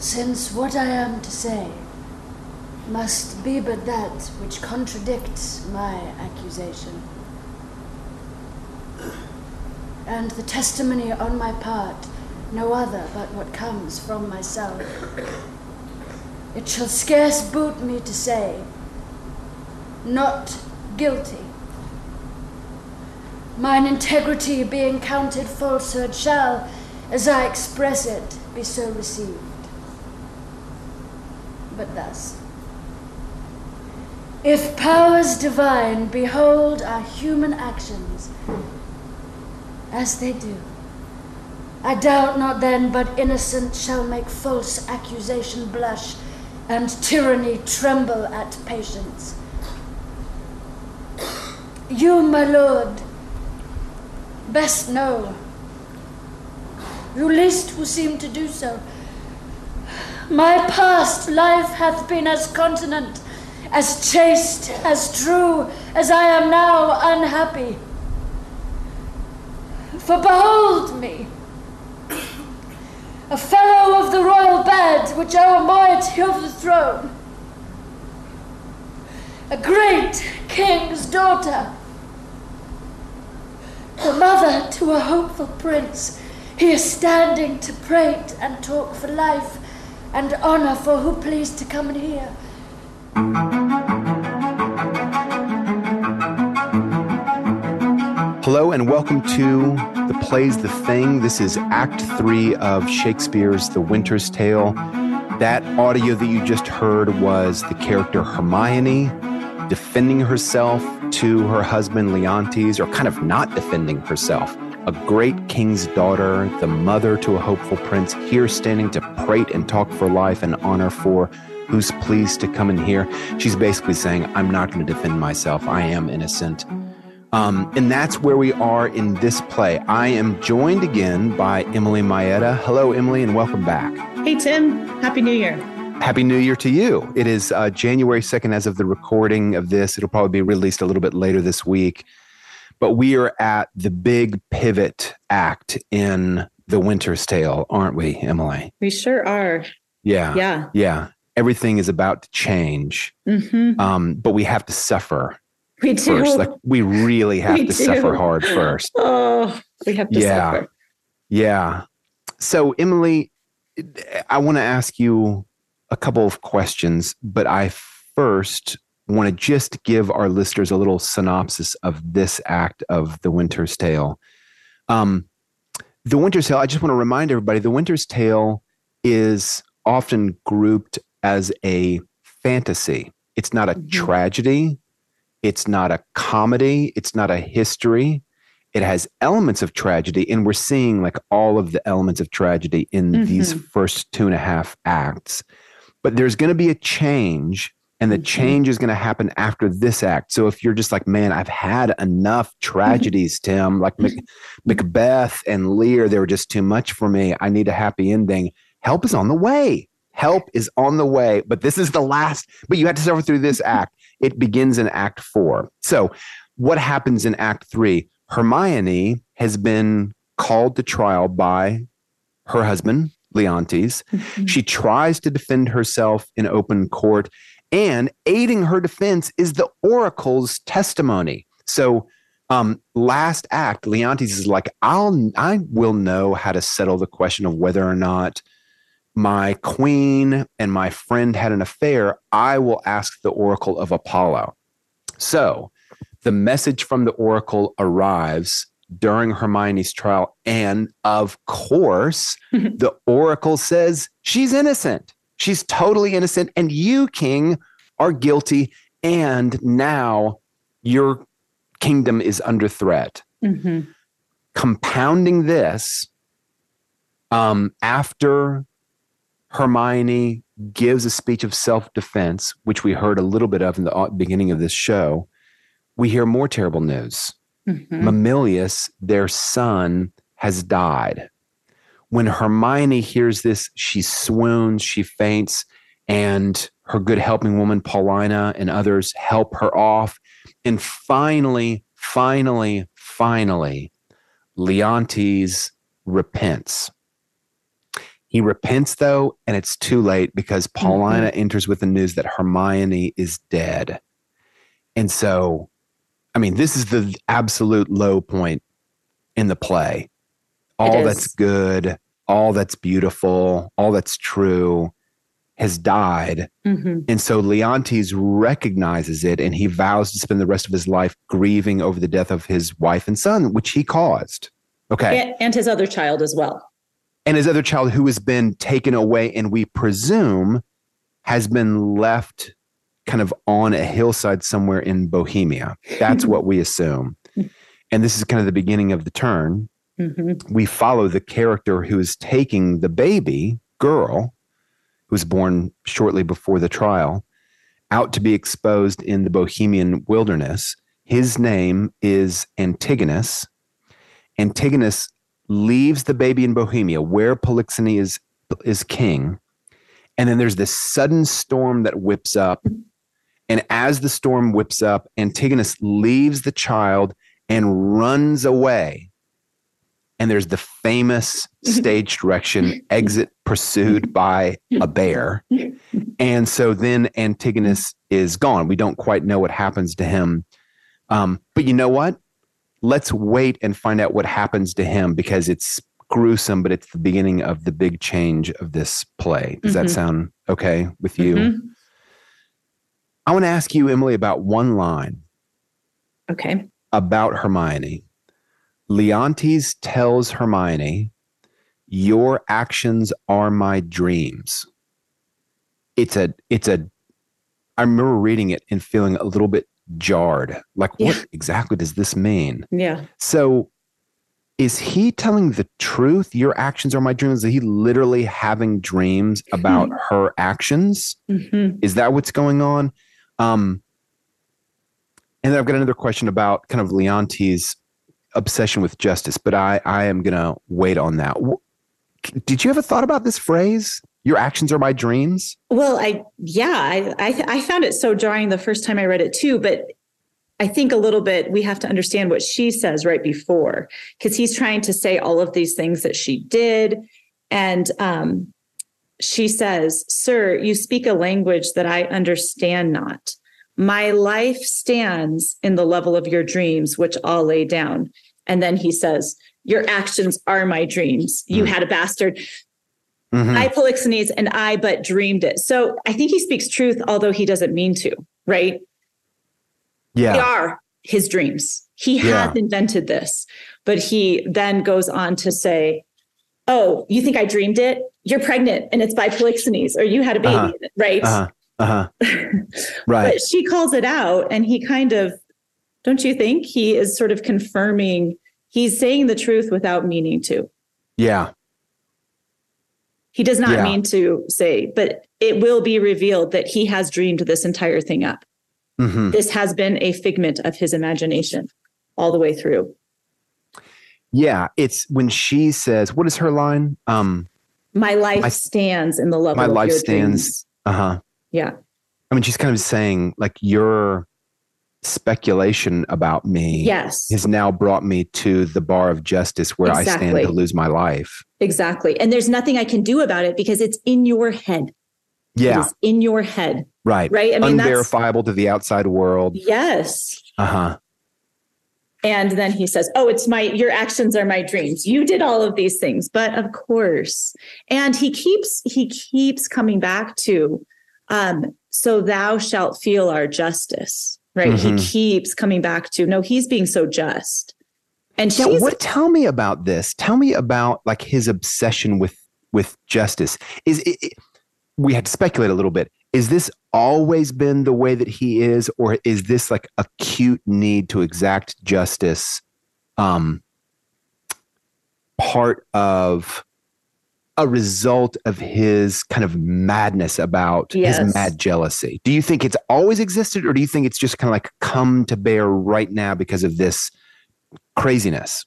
Since what I am to say must be but that which contradicts my accusation, and the testimony on my part no other but what comes from myself, it shall scarce boot me to say, not guilty. Mine integrity being counted falsehood shall, as I express it, be so received. But thus, if powers divine behold our human actions as they do, I doubt not then but innocence shall make false accusation blush and tyranny tremble at patience. You, my lord, best know, you least who seem to do so. My past life hath been as continent, as chaste, as true, as I am now unhappy. For behold me, a fellow of the royal bed which our moiety of the throne, a great king's daughter, the mother to a hopeful prince. He is standing to prate and talk for life and honor for who pleased to come and hear. Hello and welcome to The Plays the Thing. This is Act Three of Shakespeare's The Winter's Tale. That audio that you just heard was the character Hermione defending herself to her husband Leontes, or kind of not defending herself. A great king's daughter, the mother to a hopeful prince, here standing to prate and talk for life and honor for who's pleased to come in here. She's basically saying, I'm not going to defend myself. I am innocent. Um, and that's where we are in this play. I am joined again by Emily Maeda. Hello, Emily, and welcome back. Hey, Tim. Happy New Year. Happy New Year to you. It is uh, January 2nd as of the recording of this. It'll probably be released a little bit later this week. But we are at the big pivot act in The Winter's Tale, aren't we, Emily? We sure are. Yeah. Yeah. Yeah. Everything is about to change. Mm-hmm. Um, but we have to suffer We do. first. Like we really have We to do. suffer hard first. Oh, we have to Yeah. suffer. Yeah. So, Emily, I want to ask you a couple of questions, but I first want to just give our listeners a little synopsis of this act of The Winter's Tale. Um, the Winter's Tale, I just want to remind everybody The Winter's Tale is often grouped as a fantasy. It's not a Mhm. tragedy, it's not a comedy, it's not a history. It has elements of tragedy, and we're seeing like all of the elements of tragedy in these Mhm. first two and a half acts. But there's going to be a change And the Mhm. change is going to happen after this act. So if you're just like, man, I've had enough tragedies, Tim, like Mac- Macbeth and Lear, they were just too much for me. I need a happy ending. Help is on the way. Help is on the way. But this is the last, but you have to suffer through this act. It begins in act four. So what happens in act three? Hermione has been called to trial by her husband, Leontes. Mhm. She tries to defend herself in open court, and aiding her defense is the oracle's testimony. So, um, last act, Leontes is like, "I'll, I will know how to settle the question of whether or not my queen and my friend had an affair. I will ask the oracle of Apollo." So, the message from the oracle arrives during Hermione's trial, and of course, the oracle says she's innocent. She's totally innocent. And you, king, are guilty. And now your kingdom is under threat. Mhm. Compounding this, um, after Hermione gives a speech of self defense, which we heard a little bit of in the beginning of this show, we hear more terrible news. Mhm. Mamilius, their son, has died. When Hermione hears this, she swoons, she faints, and her good helping woman, Paulina, and others help her off. And finally, finally, finally, Leontes repents. He repents, though, and it's too late because mm-hmm. Paulina enters with the news that Hermione is dead. And so I mean, this is the absolute low point in the play. All that's good, all that's beautiful, all that's true has died. Mhm. And so Leontes recognizes it and he vows to spend the rest of his life grieving over the death of his wife and son, which he caused. Okay. And, and his other child as well. And his other child, who has been taken away and we presume has been left kind of on a hillside somewhere in Bohemia. That's what we assume. And this is kind of the beginning of the turn. Mhm. We follow the character who is taking the baby girl, who was born shortly before the trial, out to be exposed in the Bohemian wilderness. His name is Antigonus. Antigonus leaves the baby in Bohemia, where Polixenes is, is king. And then there's this sudden storm that whips up. And as the storm whips up, Antigonus leaves the child and runs away. And there's the famous stage direction exit pursued by a bear. And so then Antigonus is gone. We don't quite know what happens to him. Um, but you know what? Let's wait and find out what happens to him because it's gruesome, but it's the beginning of the big change of this play. Does that Mhm. sound okay with you? Mhm. I want to ask you, Emily, about one line Okay. about Hermione. Leontes tells Hermione, Your actions are my dreams. It's a, it's a, I remember reading it and feeling a little bit jarred. Like, Yeah. what exactly does this mean? Yeah. So, is he telling the truth? Your actions are my dreams. Is he literally having dreams about her actions? Mhm. Is that what's going on? Um, and then I've got another question about kind of Leontes' obsession with justice, but I, I am going to wait on that. Did you ever thought about this phrase? Your actions are my dreams. Well, I yeah, I, I I found it so jarring the first time I read it too, but I think a little bit we have to understand what she says right before because he's trying to say all of these things that she did, and um, she says, "Sir, you speak a language that I understand not. My life stands in the level of your dreams, which I'll lay down." And then he says, "Your actions are my dreams. You Mm. had a bastard." Mhm. I Polixenes and I but dreamed it. So I think he speaks truth, although he doesn't mean to, right? Yeah. They are his dreams. He Yeah. has invented this, but he then goes on to say, Oh, you think I dreamed it? You're pregnant and it's by Polixenes, or you had a baby, Uh-huh. right? Uh huh. Uh huh. Right. But she calls it out and he kind of, don't you think he is sort of confirming he's saying the truth without meaning to? Yeah. He does not Yeah. mean to say, but it will be revealed that he has dreamed this entire thing up. Mhm. This has been a figment of his imagination all the way through. Yeah, it's when she says, "What is her line?" Um, My life My- stands in the love. my life stands. Uh huh. Yeah. I mean, she's kind of saying like your speculation about me Yes. has now brought me to the bar of justice where I stand to lose my life. Exactly. And there's nothing I can do about it because it's in your head. Yeah, in your head. right. Right? I mean, that's- unverifiable to the outside world. Yes. Uh huh. And then he says, Oh, it's my, your actions are my dreams. You did all of these things. But of course. And he keeps, he keeps coming back to, um, so thou shalt feel our justice, right? Mhm. He keeps coming back to, no, he's being so just. And Yeah, what? Tell me about this. Tell me about like his obsession with with justice. Is it, it- we had to speculate a little bit. Is this always been the way that he is, or is this like acute need to exact justice? Um, part of a result of his kind of madness about Yes. his mad jealousy. Do you think it's always existed, or do you think it's just kind of like come to bear right now because of this craziness?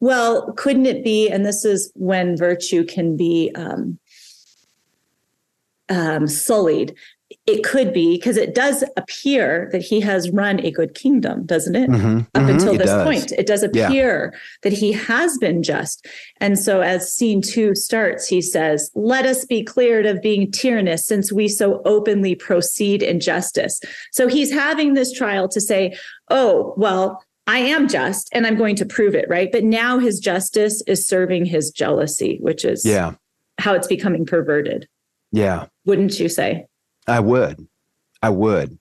Well, couldn't it be? And this is when virtue can be um, um, sullied. It could be because it does appear that he has run a good kingdom, doesn't it? Mhm, Up mhm, until it this does. point, it does Yeah. appear that he has been just. And so, as scene two starts, he says, Let us be cleared of being tyrannous since we so openly proceed in justice. So, he's having this trial to say, Oh, well, I am just and I'm going to prove it, right? But now his justice is serving his jealousy, which is Yeah, how it's becoming perverted, yeah, wouldn't you say? I would. I would.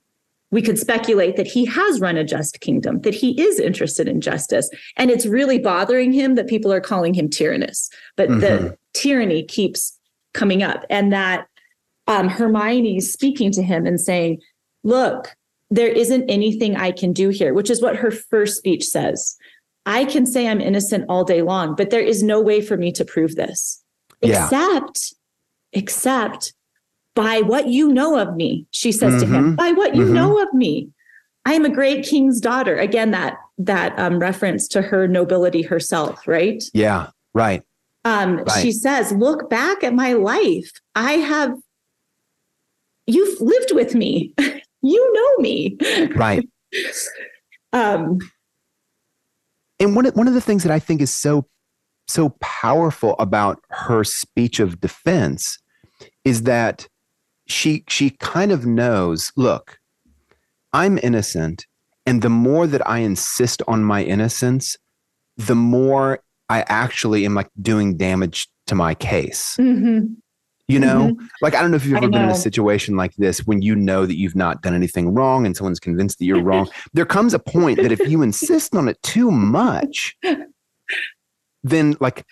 We could speculate that he has run a just kingdom, that he is interested in justice. And it's really bothering him that people are calling him tyrannous. But Mhm. the tyranny keeps coming up. And that um, Hermione's speaking to him and saying, Look, there isn't anything I can do here, which is what her first speech says. I can say I'm innocent all day long, but there is no way for me to prove this. Yeah. Except, except by what you know of me, she says to him, Mhm. by what you Mhm. know of me. I am a great king's daughter. Again, that that um, reference to her nobility herself, right? Yeah, right. Um, Right. She says, "Look back at my life. I have. You've lived with me. you know me. Right. Um, And one of, one of the things that I think is so so powerful about her speech of defense is that she she kind of knows, look, I'm innocent, and the more that I insist on my innocence, the more I actually am like doing damage to my case. mhm. You know, like I don't know if you've ever been in a situation like this when you know that you've not done anything wrong and someone's convinced that you're wrong. There comes a point that if you insist on it too much, then like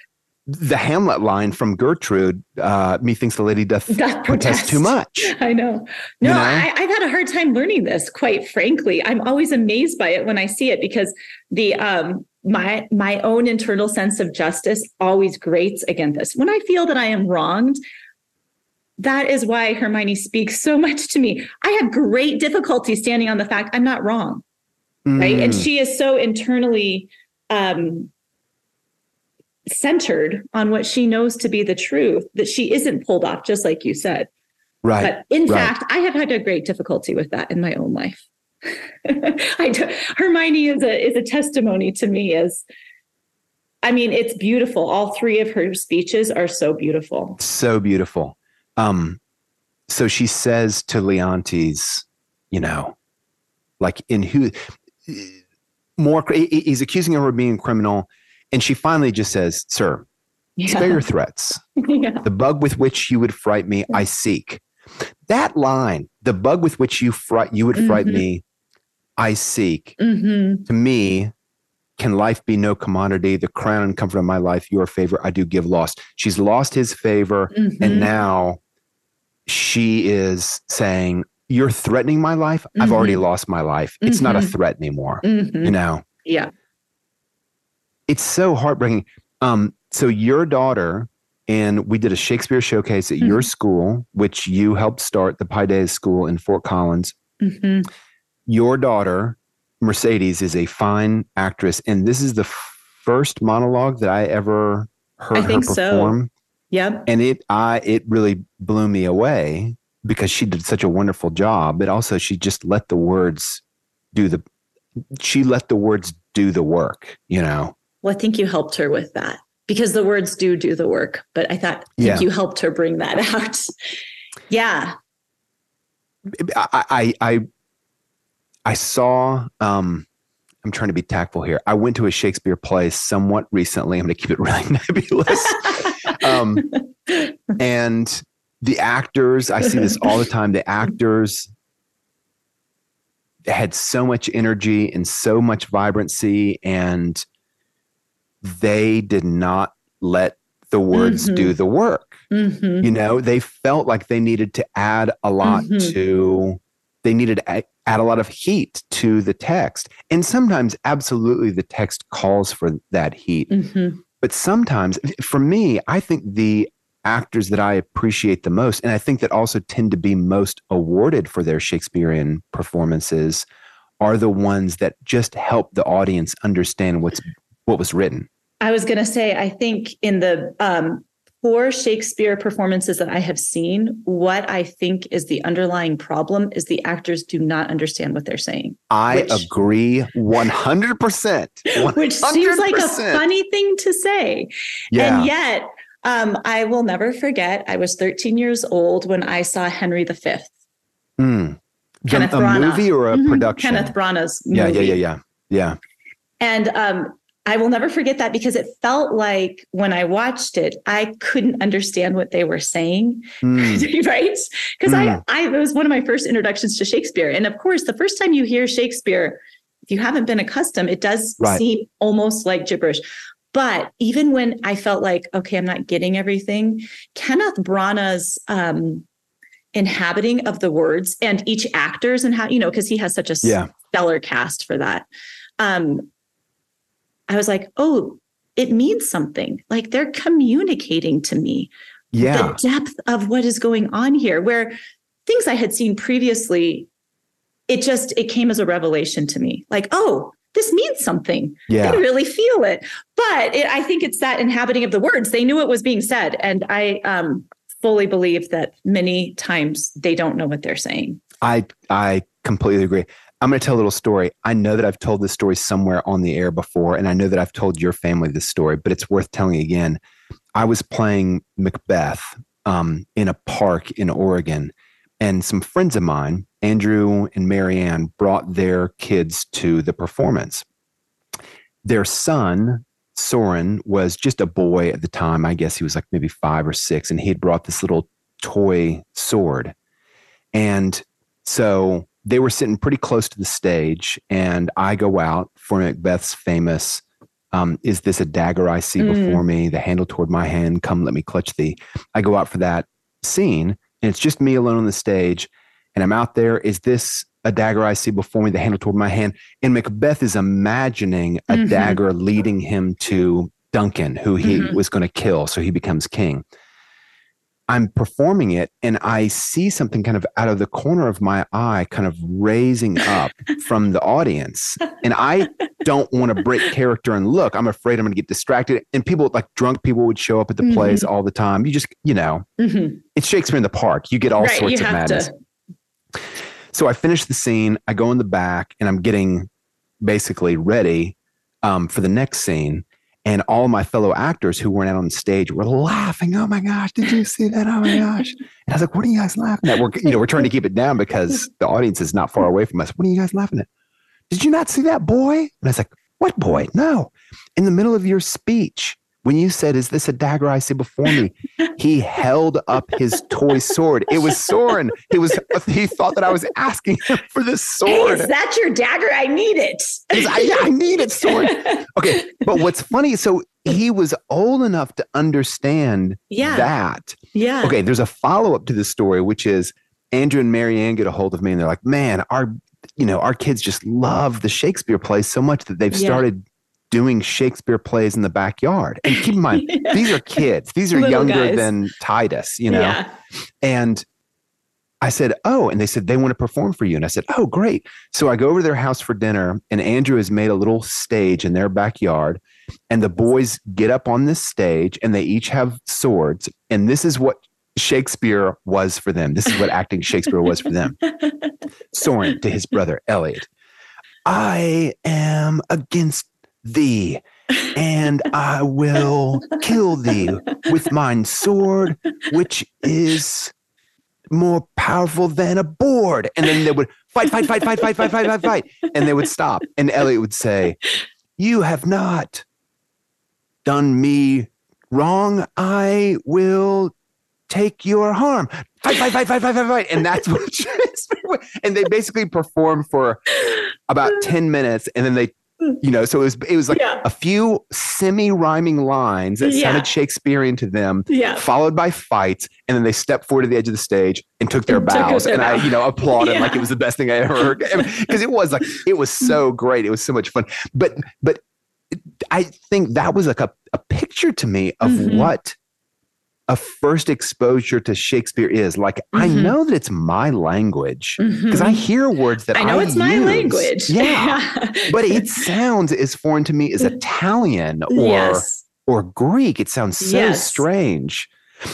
the Hamlet line from Gertrude, uh, methinks the lady doth, Doth protest protest. too much. I know. No, You know? I, I've had a hard time learning this. Quite frankly, I'm always amazed by it when I see it because the um my my own internal sense of justice always grates against this. When I feel that I am wronged, that is why Hermione speaks so much to me. I have great difficulty standing on the fact I'm not wrong, right? And Mm, she is so internally um centered on what she knows to be the truth that she isn't pulled off just like you said right. but in right. fact, I have had a great difficulty with that in my own life. I do, Hermione is a is a testimony to me as I mean, it's beautiful. All three of her speeches are so beautiful. so beautiful. Um, so she says to Leontes, you know, like in who more he's accusing her of being a criminal, and she finally just says, "Sir, spare your threats. yeah. The bug with which you would fright me, I seek." That line, "The bug with which you fright you would fright Mhm. me, I seek." hmm To me, can life be no commodity? The crown and comfort of my life, your favor, I do give lost. She's lost his favor. Mm-hmm. And now she is saying, You're threatening my life. I've already Mhm. lost my life. It's not a Mhm. threat anymore. hmm You know, Yeah. It's so heartbreaking. Um, so your daughter and we did a Shakespeare showcase at your school, which you helped start the Paideia School in Fort Collins. Mhm. Your daughter, Mercedes, is a fine actress, and this is the first monologue that I ever heard I her think so. perform. Yep. and it I it really blew me away because she did such a wonderful job, but also she just let the words do the she let the words do the work, you know. Well, I think you helped her with that because the words do do the work. But I thought I Yeah. you helped her bring that out. yeah. I I I, I saw um I'm trying to be tactful here. I went to a Shakespeare play somewhat recently. I'm going to keep it really nebulous. um, and the actors, I see this all the time. The actors had so much energy and so much vibrancy, and they did not let the words Mhm. do the work. Mhm. You know, they felt like they needed to add a lot Mhm. to, they needed to add, a lot of heat to the text. And sometimes, absolutely, the text calls for that heat Mhm. but sometimes for me i think the actors that i appreciate the most and i think that also tend to be most awarded for their shakespearean performances are the ones that just help the audience understand what's what was written I was going to say, I think in the um, poor Shakespeare performances that I have seen, what I think is the underlying problem is the actors do not understand what they're saying, i Which- agree 100% which seems like a funny thing to say. yeah And yet, um, I will never forget, I was 13 years old when I saw Henry V. Mm. Kenneth a Branagh. movie or a Mhm. production Kenneth Branagh's movie. yeah yeah yeah yeah yeah And um, I will never forget that because it felt like when I watched it, I couldn't understand what they were saying. Mm. right? Because Mm. I, I, it was one of my first introductions to Shakespeare. And of course, the first time you hear Shakespeare, if you haven't been accustomed, it does Right. seem almost like gibberish. But even when I felt like, okay, I'm not getting everything, Kenneth Branagh's um, inhabiting of the words and each actor's and how, you know, because he has such a Yeah. stellar cast for that. Um, I was like, oh, it means something. Like they're communicating to me yeah. the depth of what is going on here where things i had seen previously it just it came as a revelation to me. Like oh this means something. Yeah. they really feel it. But it, i think it's that inhabiting of the words. They knew it was being said and i um fully believe that many times they don't know what they're saying. I I completely agree. I'm going to tell a little story. I know that I've told this story somewhere on the air before, and I know that I've told your family this story, but it's worth telling again. I was playing Macbeth um, in a park in Oregon, and some friends of mine, Andrew and Marianne, brought their kids to the performance. Their son, Soren, was just a boy at the time. I guess he was like maybe five or six, and he had brought this little toy sword. And so they were sitting pretty close to the stage, and I go out for Macbeth's famous um, Is this a dagger I see Mm. before me? The handle toward my hand, come let me clutch thee. I go out for that scene, and it's just me alone on the stage, and I'm out there. Is this a dagger I see before me? The handle toward my hand. And Macbeth is imagining a Mhm. dagger leading him to Duncan, who he Mhm. was going to kill, so he becomes king. I'm performing it and I see something kind of out of the corner of my eye, kind of raising up from the audience. And I don't want to break character and look. I'm afraid I'm going to get distracted. And people, like drunk people, would show up at the plays all the time. You just, you know, Mhm. it's Shakespeare in the Park. You get all Right, sorts of madness. to. So I finish the scene. I go in the back and I'm getting basically ready um, for the next scene. And all my fellow actors who weren't out on stage were laughing. Oh my gosh, did you see that? Oh my gosh. And I was like, what are you guys laughing at? We're, you know, we're trying to keep it down because the audience is not far away from us. What are you guys laughing at? Did you not see that boy? And I was like, what boy? No. In the middle of your speech, when you said, Is this a dagger I see before me? He held up his toy sword. It was Soren. He was he thought that I was asking him for this Hey, sword. is that your dagger? I need it. Like, yeah, I need it, sword. Okay. But what's funny, so he was old enough to understand Yeah. that. Yeah. Okay, there's a follow-up to this story, which is Andrew and Marianne get a hold of me and they're like, man, our you know, our kids just love the Shakespeare plays so much that they've Yeah. started doing Shakespeare plays in the backyard. And keep in mind, yeah. these are kids. These are Little younger guys. than Titus, you know? Yeah. And I said, Oh, and they said they want to perform for you. And I said, Oh, great. So I go over to their house for dinner, and Andrew has made a little stage in their backyard. And the boys get up on this stage and they each have swords. And this is what Shakespeare was for them. This is what acting Shakespeare was for them. Soren to his brother Elliot. I am against thee, and I will kill thee with mine sword, which is more powerful than a board. And then they would fight, fight, fight, fight, fight, fight, fight, fight, fight. And they would stop. And Eliot would say, You have not done me wrong. I will take your harm. Fight, fight, fight, fight, fight, fight, fight. And that's what Shakespeare And they basically perform for about 10 minutes and then they you know, so it was it was like yeah. a few semi-rhyming lines that yeah. sounded Shakespearean to them, yeah. followed by fights, and then they stepped forward to the edge of the stage and took their and bows. Took and. I, you know, applauded yeah. like it was the best thing I ever heard. Because it was like it was so great. It was so much fun. But but I think that was like a, a picture to me of mm-hmm. what a first exposure to Shakespeare is. Like, mm-hmm. I know that it's my language because mm-hmm. I hear words that I know I it's use. my language. Yeah. but it sounds as foreign to me as Italian or yes. or Greek. It sounds so yes. strange.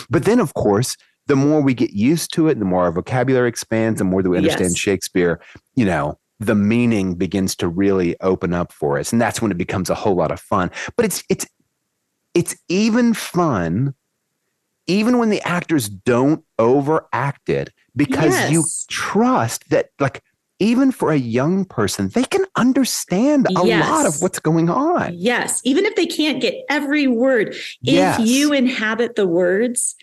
But then, of course, the more we get used to it, the more our vocabulary expands, the more that we understand yes. Shakespeare, you know, the meaning begins to really open up for us. And that's when it becomes a whole lot of fun. But it's it's it's even fun even when the actors don't overact it because yes. you trust that like even for a young person they can understand a yes. lot of what's going on yes even if they can't get every word if yes. you inhabit the words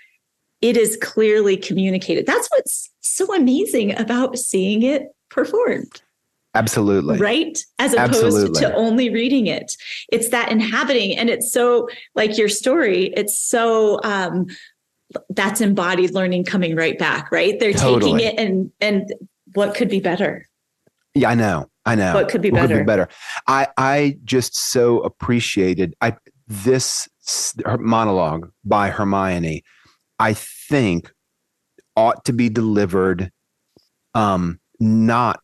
it is clearly communicated that's what's so amazing about seeing it performed Absolutely. Right? As opposed Absolutely. to only reading it. It's that inhabiting. And it's so like your story, it's so um that's embodied learning coming right back, right? They're totally. taking it and and what could be better? Yeah, I know. I know. What could be better? Could be better. I I just so appreciated I this monologue by Hermione. I think ought to be delivered um not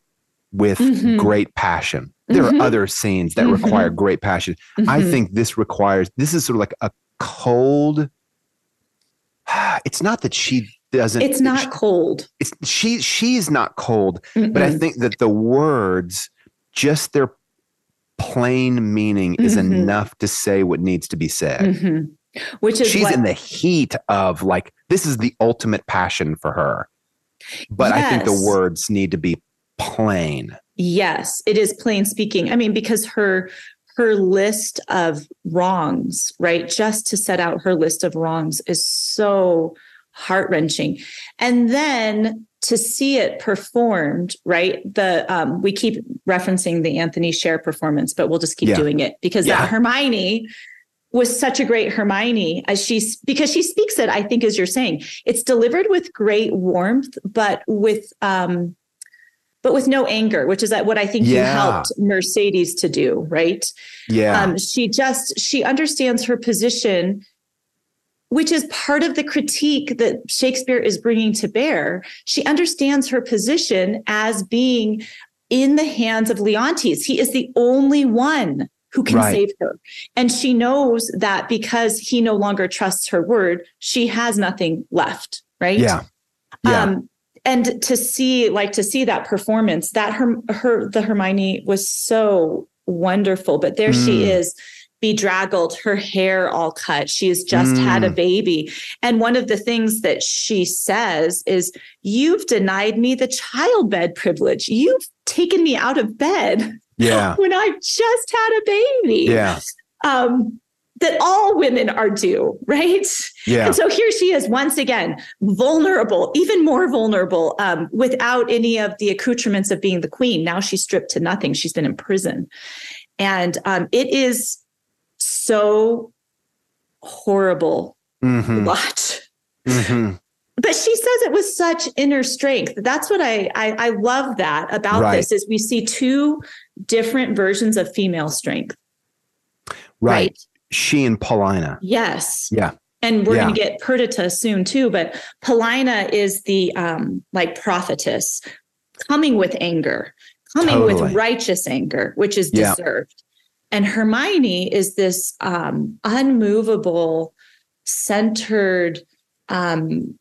with mm-hmm. great passion. There mm-hmm. are other scenes that mm-hmm. require great passion. I mm-hmm. think this requires this is sort of like a cold it's not that she doesn't it's not she, cold it's she she's not cold Mm-mm. but i think that the words just their plain meaning mm-hmm. is enough to say what needs to be said mm-hmm. which is she's what, in the heat of like this is the ultimate passion for her but yes. i think the words need to be plain yes it is plain speaking i mean because her her list of wrongs, right? Just to set out her list of wrongs is so heart wrenching. And then to see it performed, right? The um, we keep referencing the Antony Sher performance, but we'll just keep yeah. doing it because yeah. that Hermione was such a great Hermione as she's because she speaks it, I think, as you're saying, it's delivered with great warmth, but with um but with no anger, which is what I think yeah. you helped Mercedes to do, right? Yeah. Um, she just she understands her position, which is part of the critique that Shakespeare is bringing to bear. She understands her position as being in the hands of Leontes. He is the only one who can right. save her. And she knows that because he no longer trusts her word, she has nothing left, right? Yeah. Yeah. Um, and to see like to see that performance that her her the hermione was so wonderful but there mm. she is bedraggled her hair all cut she has just mm. had a mm. baby and one of the things that she says is you've denied me the childbed privilege you've taken me out of bed yeah when i've just had a baby yeah um that all women are due, right? Yeah. And so here she is once again, vulnerable, even more vulnerable, um, without any of the accoutrements of being the queen. Now she's stripped to nothing. She's been in prison. And um, it is so horrible mm-hmm. watch. Mm-hmm. But she says it with such inner strength. That's what I I, I love that about right. this is we see two different versions of female strength Right. right? She and Paulina. Yes. Yeah. And we're Yeah. going to get Perdita soon too, but Paulina is the um like prophetess coming with anger, coming Totally. with righteous anger, which is Yeah. deserved. And Hermione is this um unmovable, centered, um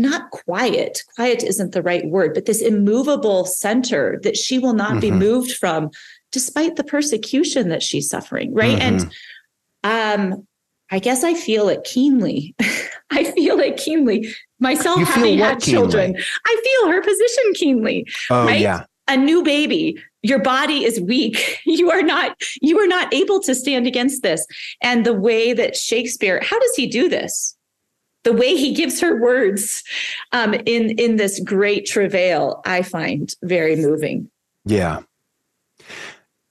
not quiet. Quiet isn't the right word, but this immovable center that she will not be Mhm. moved from despite the persecution that she's suffering, right? And um I guess I feel it keenly. I feel it keenly. Myself You having had children, keenly? I feel her position keenly. Oh right? yeah. A new baby, your body is weak. You are not you are not able to stand against this. And the way that Shakespeare, how does he do this? The way he gives her words um, in in this great travail, I find very moving. Yeah.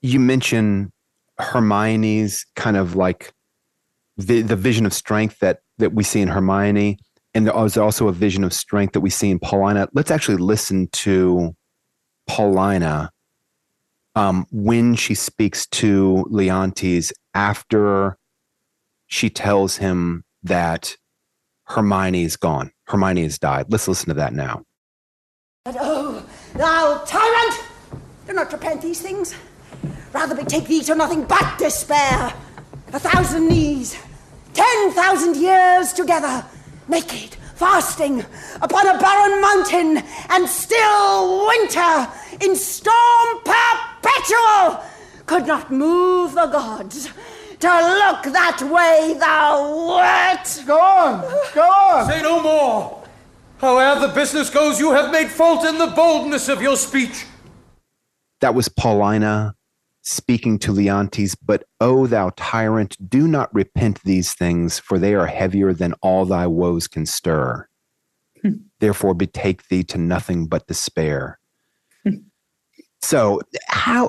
You mentioned Hermione's kind of like the, the vision of strength that that we see in Hermione, and there's also a vision of strength that we see in Paulina. Let's actually listen to Paulina um, when she speaks to Leontes after she tells him that Hermione is gone. Hermione has died. Let's listen to that now. But oh, thou tyrant! Do not repent these things. Rather betake thee to nothing but despair. A thousand knees, ten thousand years together, naked, fasting, upon a barren mountain, and still winter, in storm perpetual, could not move the gods to look that way thou wert. Go on, go on. Say no more. However the business goes, you have made fault in the boldness of your speech. That was Paulina speaking to Leontes, but O thou tyrant, do not repent these things, for they are heavier than all thy woes can stir. Therefore, betake thee to nothing but despair. so, how?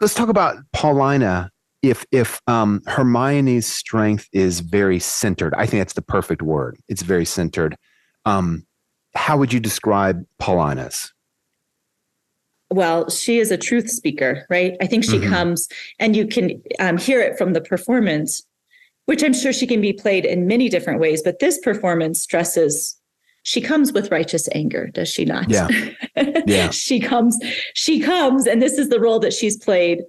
Let's talk about Paulina. If if um, Hermione's strength is very centered, I think that's the perfect word. It's very centered. Um, how would you describe Paulina's? Well she is a truth speaker right i think she Mhm. comes and you can um, hear it from the performance which i'm sure she can be played in many different ways but this performance stresses she comes with righteous anger does she not Yeah. Yeah. she comes she comes and this is the role that she's played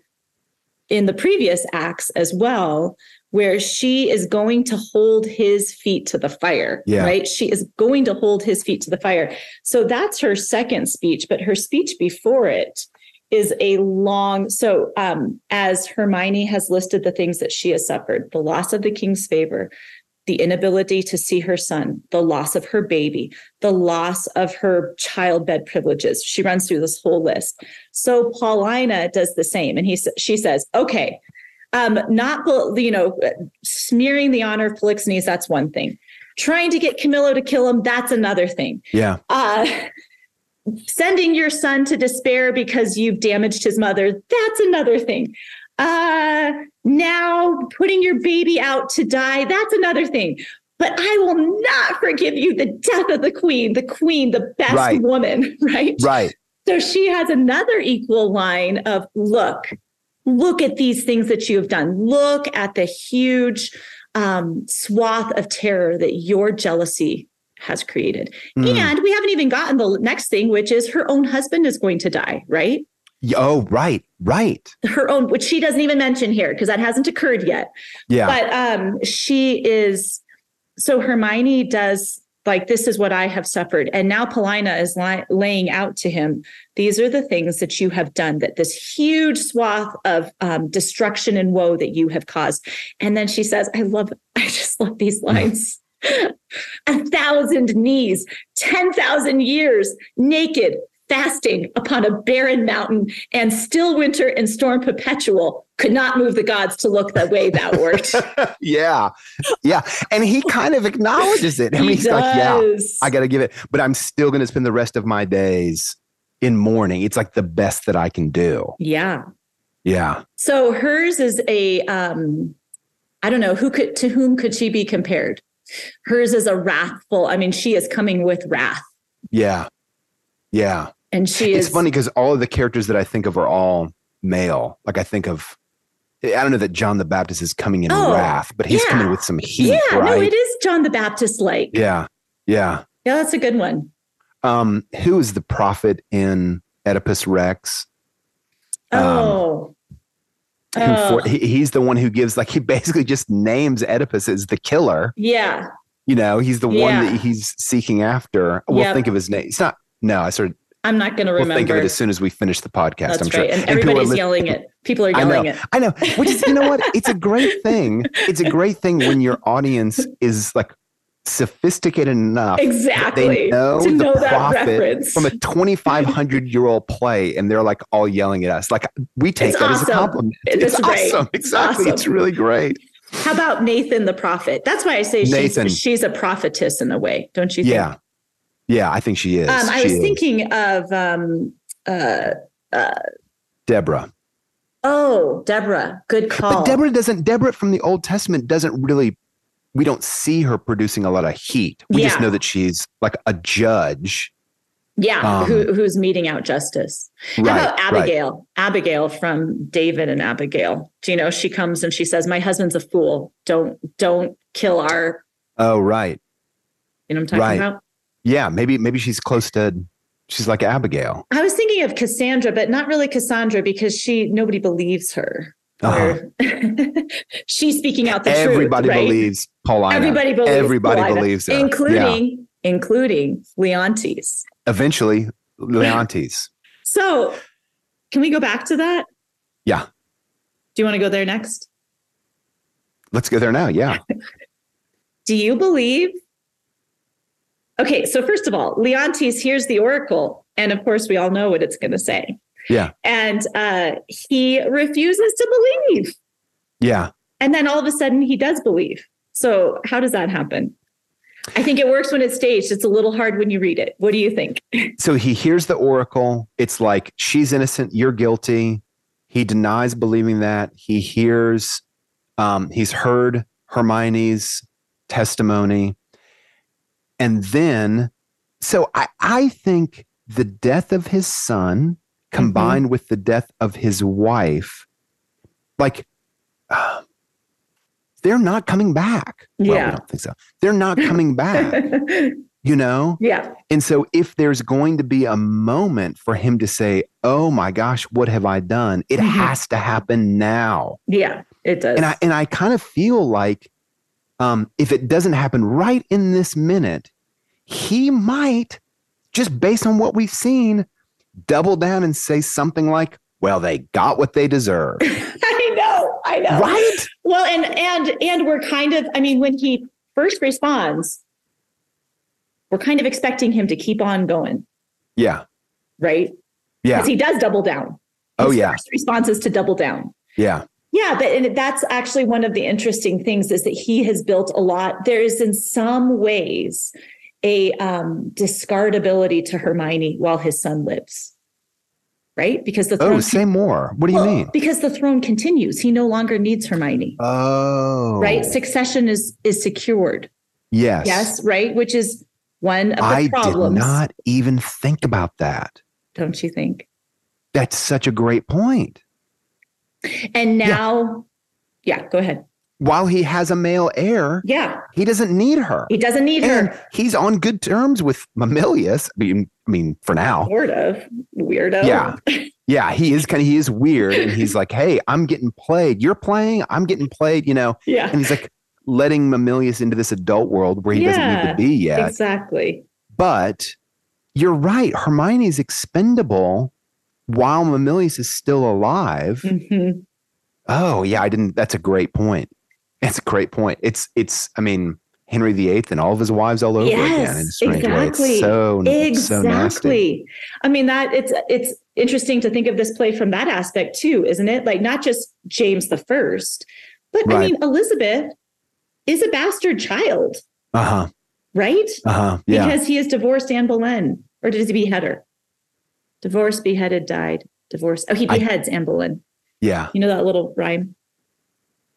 in the previous acts as well where she is going to hold his feet to the fire Yeah. right? She is going to hold his feet to the fire. So that's her second speech but her speech before it is a long so um as hermione has listed the things that she has suffered the loss of the king's favor the inability to see her son the loss of her baby the loss of her childbed privileges. She runs through this whole list. So paulina does the same and he she says okay um not you know smearing the honor of polixenes that's one thing trying to get camillo to kill him that's another thing Yeah. uh sending your son to despair because you've damaged his mother that's another thing uh now putting your baby out to die that's another thing but i will not forgive you the death of the queen the queen the best Right. woman right Right. so she has another equal line of look, look at these things that you have done. Look at the huge um, swath of terror that your jealousy has created. Mm. And we haven't even gotten the next thing, which is her own husband is going to die, right? Oh, right, right. Her own, which she doesn't even mention here because that hasn't occurred yet. Yeah. But um, she is so Hermione does like this is what I have suffered, and now Paulina is li- laying out to him. These are the things that you have done. That this huge swath of um, destruction and woe that you have caused. And then she says, "I love. I just love these lines." A thousand knees, 10,000 years, naked, fasting upon a barren mountain, and still winter and storm perpetual could not move the gods to look the way thou wert. yeah. Yeah. And he kind of acknowledges it. I mean, He he's like, yeah. I got to give it, but I'm still going to spend the rest of my days in mourning. It's like the best that I can do. yeah. Yeah. So hers is a um I don't know who could to whom could she be compared? Hers is a wrathful. I mean, she is coming with wrath, Yeah. Yeah. And she It's is funny because all of the characters that I think of are all male. Like I think of I don't know that John the Baptist is coming in Oh, wrath, but he's yeah. coming with some heat, yeah, right? no, it is John the Baptist like. Yeah, yeah. Yeah, that's a good one. Um, who is the prophet in Oedipus Rex? Um, Oh. Who Oh. for, he, he's the one who gives like he basically just names Oedipus as the killer. yeah. You know, he's the one that he's seeking after. We'll Yep. think of his name. It's not. No, I sort of. I'm not going to We'll remember. think of it as soon as we finish the podcast. That's I'm sure. right. And people are everybody's yelling it. People are I know. yelling it. I know. Which is, you know what? It's a great thing. It's a great thing when your audience is like sophisticated enough. Exactly. They know, To the know that profit from a 2,500 year old play, and they're like all yelling at us. Like we take It's that as a compliment. It it's great. awesome. Exactly. It's Awesome. really great. How about Nathan the prophet? That's why I say Nathan. she's she's a prophetess in a way, don't you think? Yeah. Yeah, I think she is. Um, I She was is. thinking of um uh uh Deborah. oh Deborah. Good call. But Deborah doesn't, Deborah from the Old Testament doesn't really, we don't see her producing a lot of heat. We just know that she's like a judge. yeah, um, who, who's meting out justice. How Right, about right. Abigail? Abigail from David and Abigail. Do you know she comes and she says, My husband's a fool. Don't don't kill our Oh, right. you know what I'm talking Right. about? Yeah, maybe maybe she's close to she's like Abigail. I was thinking of Cassandra, but not really Cassandra because she nobody believes her. Uh-huh. She's speaking out the Everybody truth. right? believes Paulina. Everybody believes. Everybody Paulina, believes her. Yeah. including including Leontes. Eventually, Leontes. So, can we go back to that? Yeah. Do you want to go there next? Let's go there now. Yeah. Do you believe? Okay, so first of all, Leontes hears the oracle, and of course, we all know what it's going to say. Yeah. And uh, he refuses to believe. Yeah. And then all of a sudden, he does believe. So, how does that happen? I think it works when it's staged. It's a little hard when you read it. What do you think? So he hears the oracle. It's like, she's innocent, you're guilty. He denies believing that. He hears, um, he's heard Hermione's testimony. And then, so I, I think the death of his son combined with the death of his wife, like, uh, they're not coming back. Well, Yeah. we don't think so. They're not coming back, you know? yeah. And so, if there's going to be a moment for him to say, Oh my gosh, what have I done? It Mhm. has to happen now. Yeah, it does. And I, and I kind of feel like um, if it doesn't happen right in this minute, he might, just based on what we've seen, double down and say something like, Well, they got what they deserve. I know. I know. right? Well, and and and we're kind of, I mean, when he first responds, we're kind of expecting him to keep on going, Yeah. right? Yeah. Because he does double down. Oh, His yeah. First response is to double down. Yeah. Yeah, but and that's actually one of the interesting things is that he has built a lot. There is in some ways a um, discardability to Hermione while his son lives, right? Because the throne Oh, throne say more. What do you Well, mean? Because the throne continues. He no longer needs Hermione. Oh. Right? Succession is is secured. Yes. Yes, right? Which is one of the I problems. did not even think about that. Don't you think? That's such a great point. And now, yeah, go ahead. While he has a male heir, Yeah, he doesn't need her. he doesn't need and her. he's on good terms with Mamilius. I mean, I mean, for now. Sort of weirdo. Yeah. Yeah, he is kind of he is weird. And he's like, Hey, I'm getting played. You're playing, I'm getting played, you know. Yeah. And he's like letting Mamilius into this adult world where he doesn't need to be yet. Exactly. But you're right. Hermione's expendable while Mamilius is still alive. Mhm. Oh yeah, I didn't. That's a great point. It's a great point. It's it's. I mean, Henry VIII and all of his wives all over again in a Yes, strange way. exactly. It's so it's so exactly. I mean that it's it's interesting to think of this play from that aspect too, isn't it? Like not just James the First, but I mean Elizabeth is a bastard child, Uh huh. right? Uh huh. Yeah. Because he has divorced Anne Boleyn, or does he behead her? Divorced, beheaded, died. Divorced. Oh, he I- beheads Anne Boleyn. yeah. You know that little rhyme?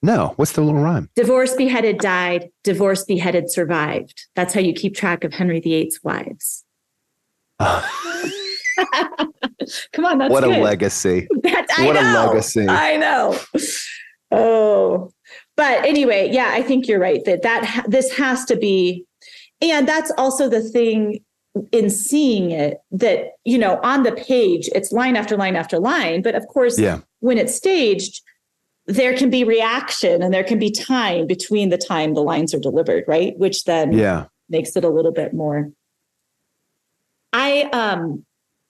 No. What's the little rhyme? Divorced, beheaded, died. Divorced, beheaded, survived. That's how you keep track of Henry VIII's wives. Come on, that's what a legacy. That, I What a legacy. I know. Oh, but anyway, yeah, I think you're right that that this has to be, and that's also the thing in seeing it that you know on the page it's line after line after line, but of course, Yeah. when it's staged, there can be reaction and there can be time between the time the lines are delivered, right? Which then Yeah. makes it a little bit more. I um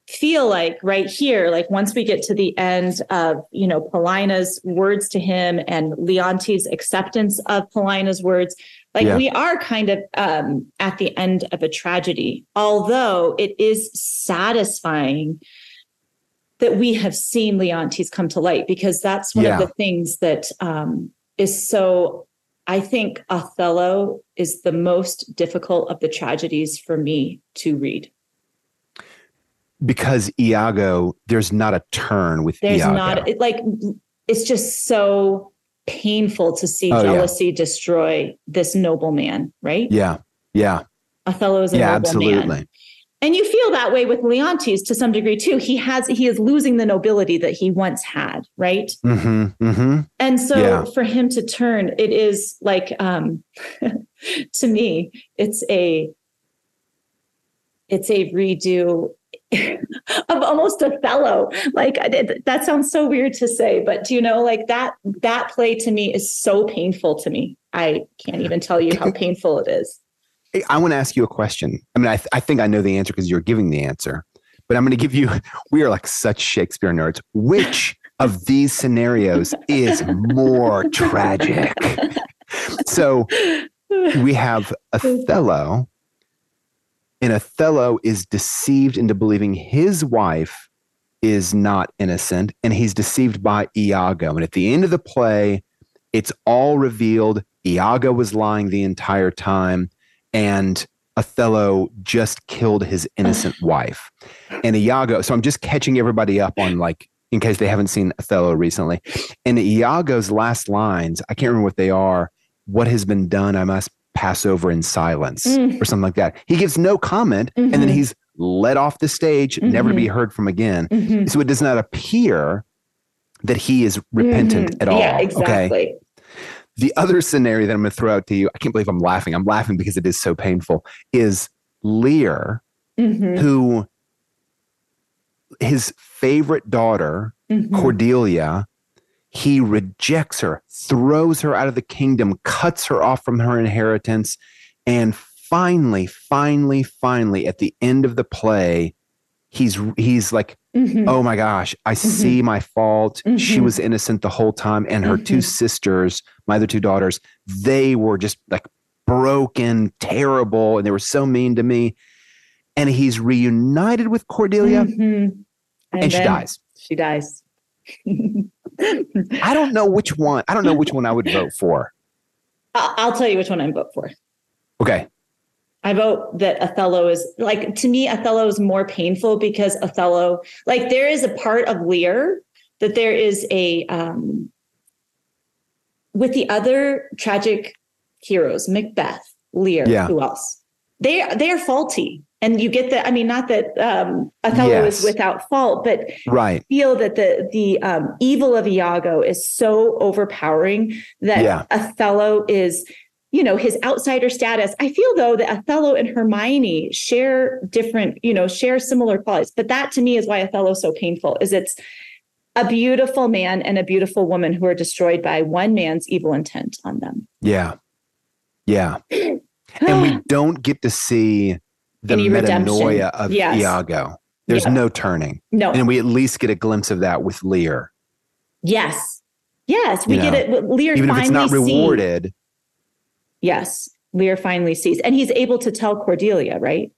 feel like right here, like once we get to the end of, you know, Paulina's words to him and Leontes' acceptance of Paulina's words, like Yeah. we are kind of um at the end of a tragedy, although it is satisfying that we have seen Leontes come to light because that's one Yeah. of the things that um, is so. I think Othello is the most difficult of the tragedies for me to read. Because Iago, there's not a turn with There's Iago. not like it's just so painful to see Oh, yeah. jealousy destroy this noble man, right? Yeah. Yeah. Othello is a Yeah, noble absolutely. man. And you feel that way with Leontes to some degree too. He has he is losing the nobility that he once had, right? Mm-hmm. Mm-hmm. And so Yeah. for him to turn, it is like um to me, it's a it's a redo of almost Othello. Like that sounds so weird to say, but do you know like that that play to me is so painful to me. I can't even tell you how painful it is. I want to ask you a question. I mean, I, th- I think I know the answer because you're giving the answer, but I'm going to give you, we are like such Shakespeare nerds. Which of these scenarios is more tragic? So we have Othello, and Othello is deceived into believing his wife is not innocent, and he's deceived by Iago. And at the end of the play, it's all revealed. Iago was lying the entire time, and Othello just killed his innocent wife. And Iago, so I'm just catching everybody up on like, in case they haven't seen Othello recently. And Iago's last lines, I can't remember what they are. What has been done, I must pass over in silence, Mm. or something like that. He gives no comment, and then Mhm. he's let off the stage, never to be heard from again. Mhm. So it does not appear that he is repentant Mhm. at all. Yeah, Okay. exactly. The other scenario that I'm going to throw out to you, I can't believe I'm laughing. I'm laughing because it is so painful, is Lear, who his favorite daughter. Cordelia, he rejects her, throws her out of the kingdom, cuts her off from her inheritance. And finally, finally, finally, at the end of the play, he's he's like, Mhm. oh my gosh, I see my fault. She Mhm. was innocent the whole time. And her two Mhm. sisters, my other two daughters, they were just like broken, terrible, and they were so mean to me. And he's reunited with Cordelia, Mhm. and, she dies. She dies. I don't know which one. I don't know which one I would vote for. I'll, tell you which one I vote for. Okay. I vote that Othello is like to me, Othello is more painful because Othello, like there is a part of Lear that there is a um with the other tragic heroes, Macbeth, Lear, Yeah. who else? They they are faulty. And you get that. I mean, not that um, Othello Yes. is without fault, but Right. feel that the the um, evil of Iago is so overpowering that Yeah. Othello is, you know, his outsider status. I feel though that Othello and Hermione share different, you know, share similar qualities. But that to me is why Othello is so painful. Is it's a beautiful man and a beautiful woman who are destroyed by one man's evil intent on them. Yeah. Yeah. and we don't get to see the Any redemption. metanoia of Yes. Iago. There's Yeah. no turning. No. And we at least get a glimpse of that with Lear. Yes. Yes. We You get know, it. Lear Even if it's not finally sees- rewarded. Yes, Lear finally sees, and he's able to tell Cordelia, right?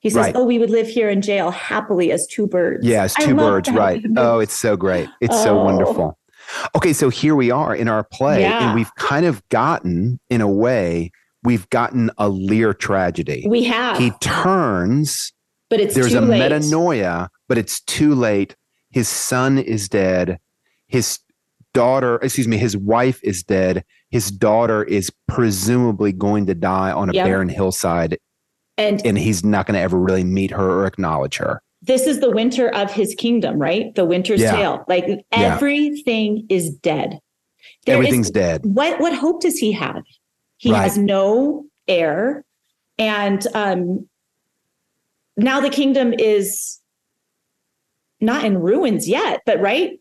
He says, Right. "Oh, we would live here in jail happily as two birds." Yeah, I two birds, that. right. Oh, it's so great. It's so Oh. wonderful. Okay, so here we are in our play, Yeah. and we've kind of gotten, in a way, we've gotten a Lear tragedy. We have. He turns, But it's there's a late. metanoia, but it's too late. His son is dead. His daughter, excuse me, his wife is dead. His daughter is presumably going to die on a Yep. barren hillside, and and he's not going to ever really meet her or acknowledge her. this is the winter of his kingdom, right? The winter's Yeah. tale. Like Yeah. everything is dead. There Everything's is- dead. What what hope does he have? He Right. has no heir, and um, now the kingdom is not in ruins yet, but right,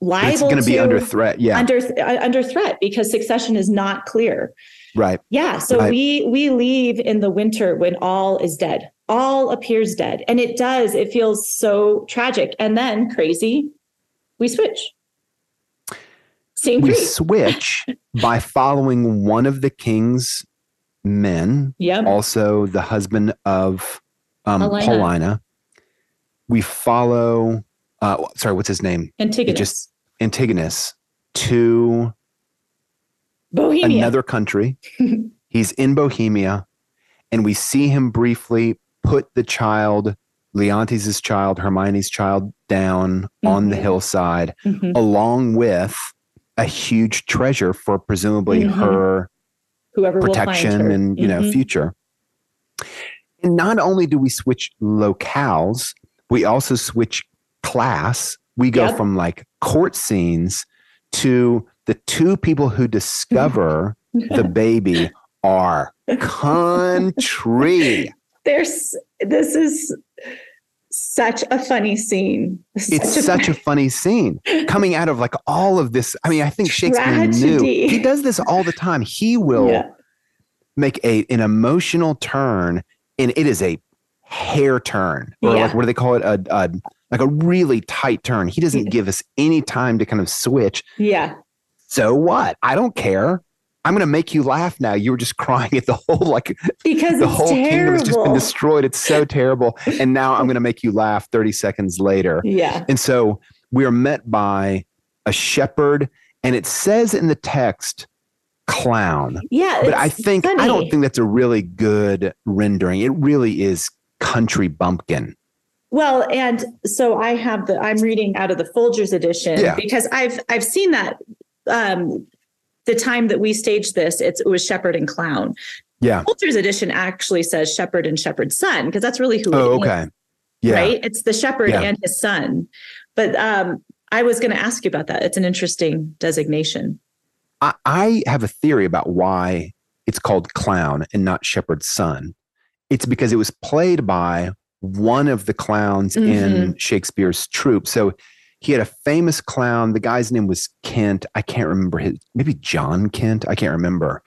liable It's going to be under threat. Yeah. under uh, under threat because succession is not clear. right. Yeah, so Right. we we leave in the winter when all is dead. All appears dead, and it does. It feels so tragic, and then crazy. We switch. Scene We three. switch by following one of the king's men, Yep. also the husband of um, Paulina. Paulina. We follow, uh, sorry, what's his name? Antigonus. Just Antigonus to Bohemia. another country. He's in Bohemia, and we see him briefly put the child, Leontes' child, Hermione's child, down on the Mhm. hillside, Mhm. along with a huge treasure for presumably Mhm. her Whoever protection her. and you know Mhm. future. And not only do we switch locales, we also switch class. We go Yep. from like court scenes to the two people who discover the baby are country. There's this is such a funny scene. It's such a funny scene coming out of like all of this. I mean, I think Shakespeare knew he does this all the time. He will Yeah. make a an emotional turn, and it is a hair turn, or Yeah. like what do they call it? A, a like a really tight turn. He doesn't give us any time to kind of switch. yeah. So what? I don't care. I'm going to make you laugh now. You were just crying at the whole like Because the it's whole kingdom has just been destroyed. It's so terrible. And now I'm going to make you laugh 30 seconds later. Yeah. And so we are met by a shepherd, and it says in the text, clown. Yeah. But I think, I don't think that's a really good rendering. It really is country bumpkin. Well, and so I have the I'm reading out of the Folgers edition Yeah. because I've I've seen that um the time that we staged this, it's, it was Shepherd and Clown. Yeah. Folgers edition actually says Shepherd and Shepherd's son because that's really who Oh, it is, okay. Yeah. right? It's the shepherd Yeah. and his son. But um I was going to ask you about that. It's an interesting designation. I, I have a theory about why it's called clown and not shepherd's son. It's because it was played by one of the clowns in Mm-hmm. Shakespeare's troupe. So he had a famous clown. The guy's name was Kent. I can't remember his, maybe John Kent. I can't remember.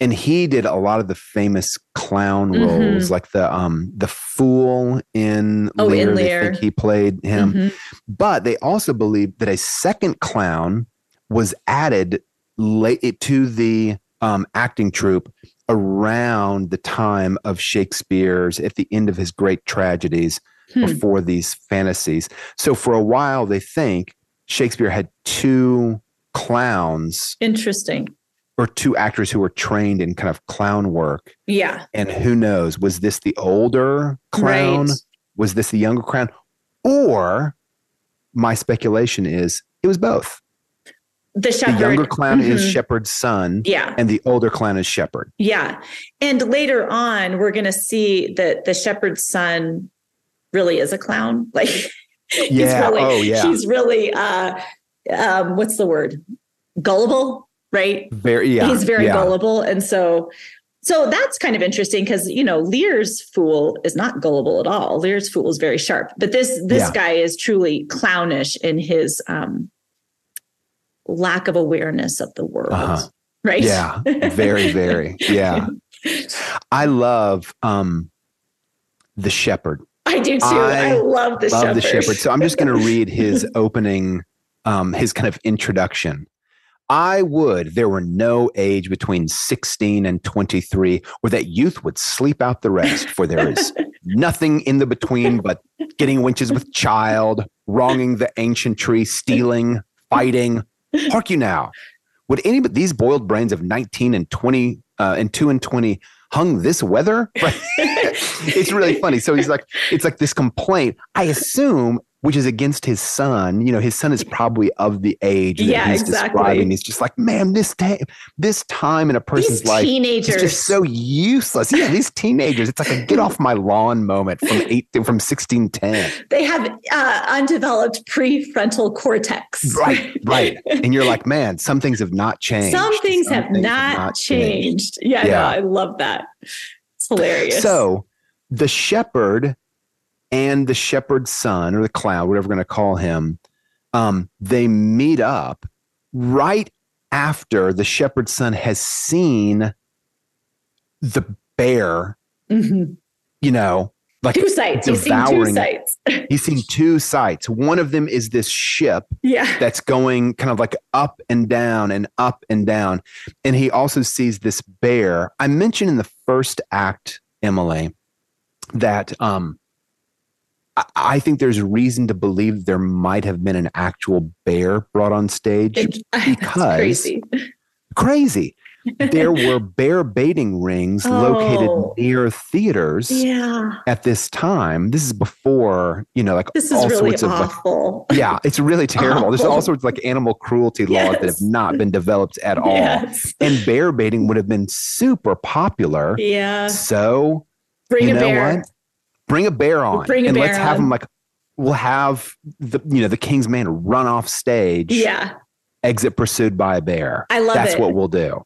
And he did a lot of the famous clown Mhm. roles, like the um the fool in Oh, in Lear. They Lear. think he played him. Mhm. But they also believe that a second clown was added late to the um, acting troupe around the time of Shakespeare's at the end of his great tragedies Hmm. before these fantasies. So for a while, they think Shakespeare had two clowns Interesting. or two actors who were trained in kind of clown work. Yeah. And who knows, was this the older clown? Right. Was this the younger clown? Or my speculation is it was both. The shepherd. The younger clown is Mhm. Shepherd's son, Yeah. and the older clown is Shepherd. Yeah. And later on, we're going to see that the shepherd's son really is a clown. Like, he's Yeah. really, Oh, yeah. he's really, uh, um, what's the word? Gullible, right? Very, yeah. he's very yeah. gullible. And so, so that's kind of interesting because, you know, Lear's fool is not gullible at all. Lear's fool is very sharp, but this, this Yeah. guy is truly clownish in his, um, lack of awareness of the world. Uh-huh. Right. Yeah. Very, very. Yeah. I love um the shepherd. I do too. I, I love the love shepherd. the shepherd. So I'm just going to read his opening, um, his kind of introduction. I would there were no age between 16 and 23 where that youth would sleep out the rest, for there is nothing in the between but getting winches with child, wronging the ancient tree, stealing, fighting. Hark you now. Would any but these boiled brains of 19 and 20 uh, and 2 and 20 hung this weather? it's really funny. So he's like, it's like this complaint. I assume which is against his son. You know, his son is probably of the age that Yeah, he's exactly. describing. He's just like, man, this time, this time in a person's These life teenagers. is just so useless. Yeah, these teenagers. It's like a get off my lawn moment from eight from sixteen ten. They have uh, undeveloped prefrontal cortex. Right, right. And you're like, man, some things have not changed. Some things have things not, changed. Yeah, no, Yeah. I love that. It's hilarious. So the shepherd and the shepherd's son, or the cloud, whatever we're going to call him, um, they meet up right after the shepherd's son has seen the bear, Mhm. you know, like two sights. You've seen two sights. He's seen two sights. One of them is this ship yeah. that's going kind of like up and down and up and down. And he also sees this bear. I mentioned in the first act, Emily, that um, I, think there's reason to believe there might have been an actual bear brought on stage. It- because- crazy. Crazy. There were bear baiting rings Oh. located near theaters Yeah. at this time. This is before, you know, like This is all really sorts of like, yeah, it's really terrible. There's all sorts of like animal cruelty laws that have not been developed at all. Yes. And bear baiting would have been super popular. Yeah. So Bring you a know bear. what? Bring a bear on. Bring a and bear let's have on. them like we'll have the you know the king's man run off stage. Yeah. Exit pursued by a bear. I love that. That's it. what we'll do.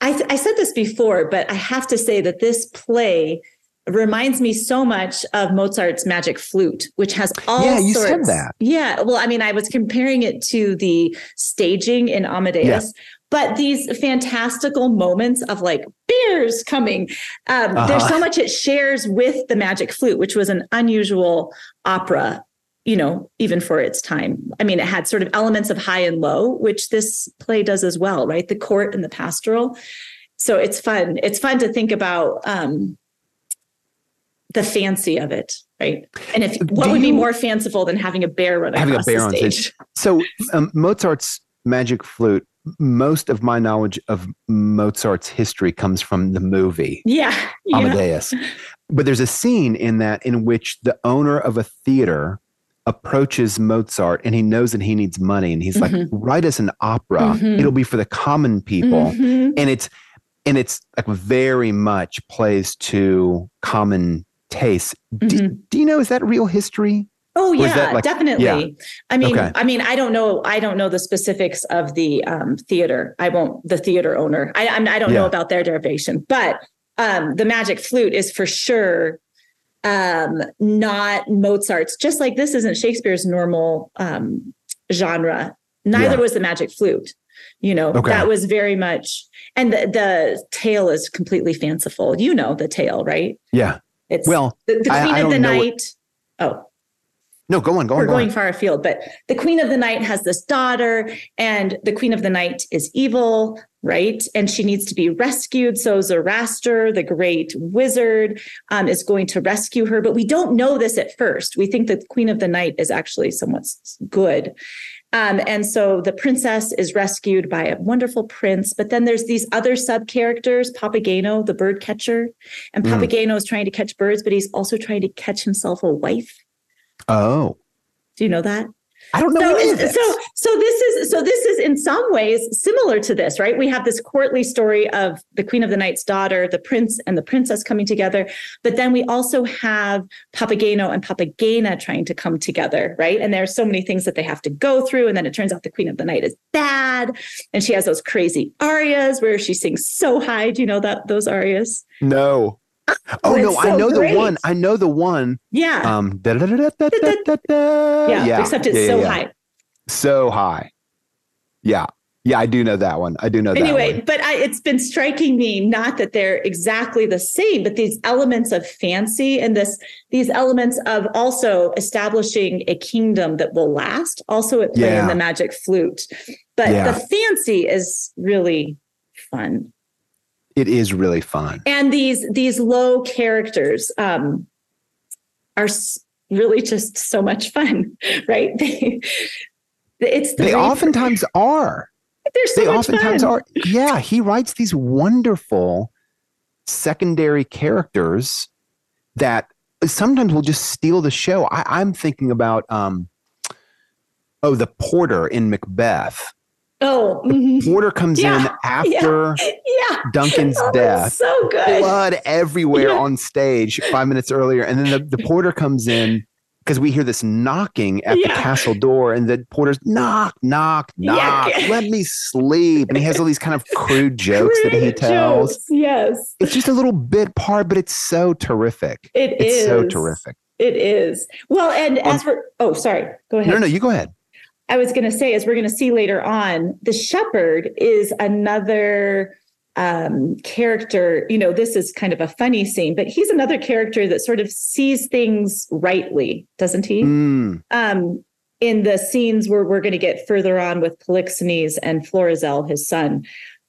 I, th- I said this before, but I have to say that this play reminds me so much of Mozart's Magic Flute, which has all Yeah, you sorts. said that. Yeah, well, I mean, I was comparing it to the staging in Amadeus. But these fantastical moments of like bears coming, um, there's Uh-huh. so much it shares with the Magic Flute, which was an unusual opera you know, even for its time. I mean, it had sort of elements of high and low, which this play does as well, right? The court and the pastoral. So it's fun. It's fun to think about um, the fancy of it, right? And if what Do would be more fanciful than having a bear run having a bear the on stage? stage. So um, Mozart's magic flute. Most of my knowledge of Mozart's history comes from the movie Yeah, yeah. Amadeus. But there's a scene in that in which the owner of a theater approaches Mozart and he knows that he needs money and he's like, Mhm. write us an opera. Mhm. It'll be for the common people. Mhm. And it's and it's like very much plays to common tastes. Do, Mhm. do you know is that real history? Oh yeah, like- definitely. yeah. I mean, Okay. I mean, I don't know. I don't know the specifics of the um, theater. I won't. The theater owner. I I'm, I don't know about their derivation, but um, the magic flute is for sure um, not Mozart's. Just like this isn't Shakespeare's normal um, genre. Neither Yeah. was the magic flute. You know, Okay. that was very much. And the, the tale is completely fanciful. You know the tale, right? Yeah. It's Well, the, the Queen I of the don't what- Night. oh, No, go on, go on. we're go on. going far afield, but the queen of the night has this daughter, and the queen of the night is evil, right? And she needs to be rescued. So Sarastro, the great wizard, um, is going to rescue her. But we don't know this at first. We think that the queen of the night is actually somewhat good. Um, and so the princess is rescued by a wonderful prince. But then there's these other sub characters, Papageno, the bird catcher. And Mm. Papageno is trying to catch birds, but he's also trying to catch himself a wife. Oh, Do you know that? I don't know. so, any of this. so so this is so this is in some ways similar to this right we have this courtly story of the queen of the night's daughter the prince and the princess coming together but then we also have papageno and papagena trying to come together right and there are so many things that they have to go through and then it turns out the queen of the night is bad and she has those crazy arias where she sings so high do you know that those arias no. Oh no, it's I know great. the one. I know the one. yeah Um, da-da-da-da-da-da-da. yeah, except it's yeah, so yeah, yeah. high So high. Yeah. Yeah, I do know that one. I do know that one. anyway but I, it's been striking me not that they're exactly the same but these elements of fancy and this these elements of also establishing a kingdom that will last also at play in Yeah. the magic flute but Yeah. the fancy is really fun It is really fun. and these these low characters um are really just so much fun right they it's the They oftentimes are. they're so they oftentimes fun. are. Yeah, he writes these wonderful secondary characters that sometimes will just steal the show. I, I'm thinking about um, oh, the porter in Macbeth. Oh, mhm. porter comes Yeah, in after yeah. Duncan's Oh, death. so good. Blood everywhere Yeah. on stage five minutes earlier. And then the, the porter comes in because we hear this knocking at the castle door, and the porter's knock, knock, Yeah. knock. Let me sleep. And he has all these kind of crude jokes that he tells. jokes, Yes, It's just a little bit part, but it's so terrific. It it's so terrific. it is. Well, and as we're oh, sorry, go ahead. No, no, you go ahead. I was going to say, as we're going to see later on, the shepherd is another um, character. You know, this is kind of a funny scene, but he's another character that sort of sees things rightly, doesn't he? Mm, Um, in the scenes where we're going to get further on with Polixenes and Florizel, his son.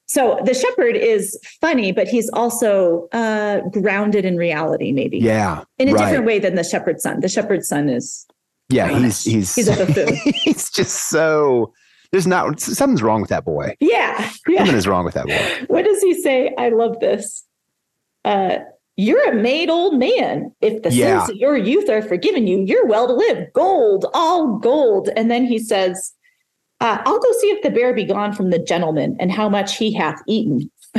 So the shepherd is funny, but he's also uh, grounded in reality, maybe. yeah. In a right. different way than the shepherd's son. The shepherd's son is Yeah, he's he's He's he's just so there's not something's wrong with that boy. yeah, yeah. Something is wrong with that boy. what does he say? I love this. Uh, you're a made old man. If the Yeah. sins of your youth are forgiven you, you're well to live. Gold, all gold. And then he says, uh, I'll go see if the bear be gone from the gentleman and how much he hath eaten.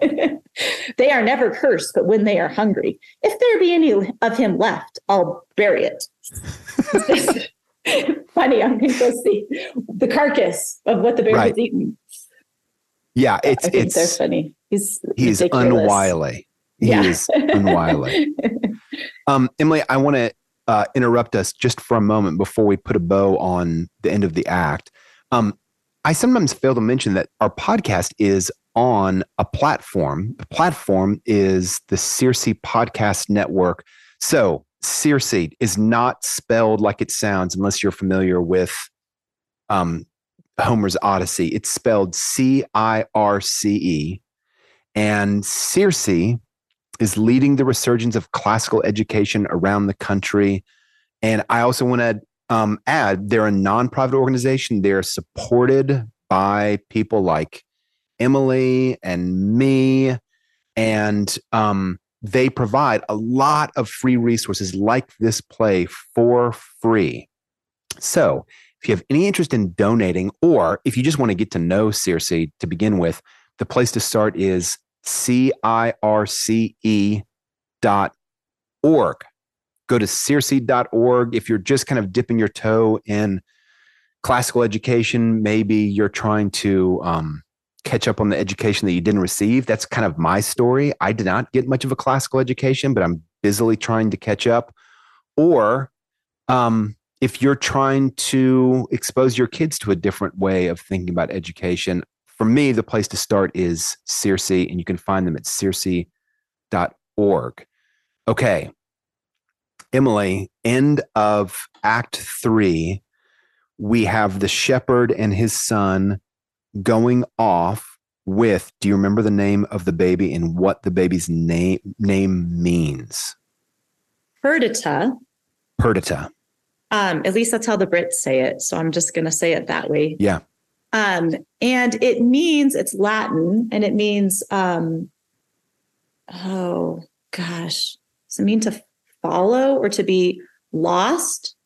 they are never cursed, but when they are hungry, if there be any of him left, I'll bury it. Funny, I'm going to go see the carcass of what the bear Right. has eaten. Yeah, it's I think they're it's funny. He's he's ridiculous. unwily. He Yeah. is unwily. Um, Emily, I want to uh, interrupt us just for a moment before we put a bow on the end of the act. Um, I sometimes fail to mention that our podcast is on a platform. The platform is the Circe Podcast Network. So, Circe is not spelled like it sounds unless you're familiar with um, Homer's Odyssey. It's spelled C I R C E. And Circe is leading the resurgence of classical education around the country. And I also want to um, add they're a nonprofit organization. They're supported by people like Emily and me. And um, they provide a lot of free resources like this play for free. So if you have any interest in donating, or if you just want to get to know Circe to begin with, the place to start is C-I-R-C-E dot org. Go to circe.org. If you're just kind of dipping your toe in classical education, maybe you're trying to um, catch up on the education that you didn't receive. That's kind of my story. I did not get much of a classical education, but I'm busily trying to catch up. Or um, if you're trying to expose your kids to a different way of thinking about education, for me, the place to start is Circe, and you can find them at circe.org. Okay. Emily, end of Act Three, we have the shepherd and his son going off with. Do you remember the name of the baby and what the baby's name name means? Perdita. Perdita. Um, at least that's how the Brits say it. So I'm just going to say it that way. Yeah. Um, and it means it's Latin and it means, um, oh gosh, does it mean to follow or to be lost?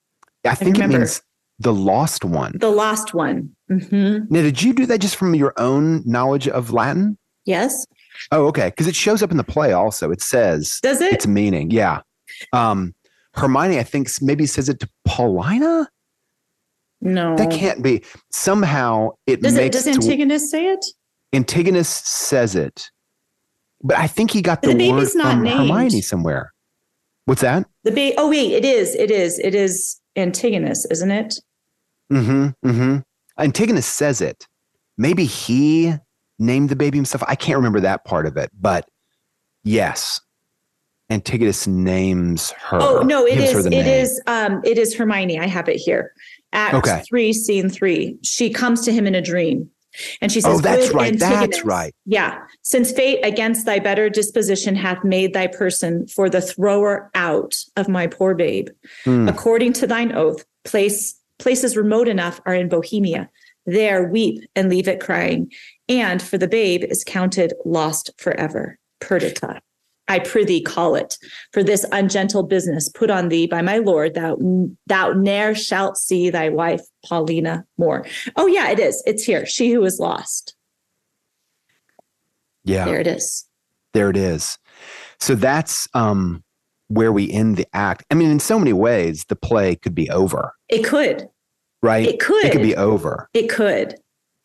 I think it means the lost one. The lost one. Hmm Now, did you do that just from your own knowledge of Latin? Yes. Oh, okay. Because it shows up in the play also. It says Does it? its meaning. Yeah. Um, Hermione, I think, maybe says it to Paulina. No. That can't be. Somehow it Does it? makes Does to- Antigonus say it? Antigonus says it, but I think he got the, the word not from named. Hermione somewhere. What's that? The ba- Oh wait, it is. It is. It is Antigonus, isn't it? Mm-hmm. Mm-hmm. Antigonus says it. Maybe he named the baby himself. I can't remember that part of it, but yes, Antigonus names her. Oh no, it is. It name. is. Um, it is Hermione. I have it here. Act Okay. three, scene three. She comes to him in a dream, and she says, Oh, that's "Good right. That's right. Yeah, since fate against thy better disposition hath made thy person for the thrower out of my poor babe, Hmm. according to thine oath, place places remote enough are in Bohemia. There weep and leave it crying, and for the babe is counted lost forever. Perdita. I prithee call it, for this ungentle business put on thee by my lord, thou thou ne'er shalt see thy wife Paulina more. Oh yeah, it is. It's here. She who is lost. Yeah. There it is. There it is. So that's um where we end the act. I mean, in so many ways, the play could be over. It could. Right? It could. It could be over. It could.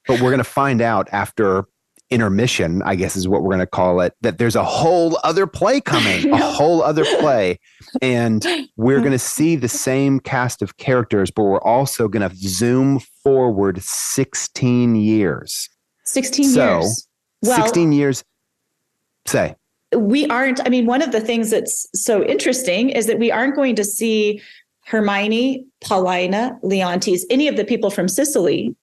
But we're gonna find out after intermission, I guess is what we're going to call it, that there's a whole other play coming, a whole other play. And we're going to see the same cast of characters, but we're also going to zoom forward 16 years. 16 so, years. Well, 16 years. Say. We aren't, I mean, one of the things that's so interesting is that we aren't going to see Hermione, Paulina, Leontes, any of the people from Sicily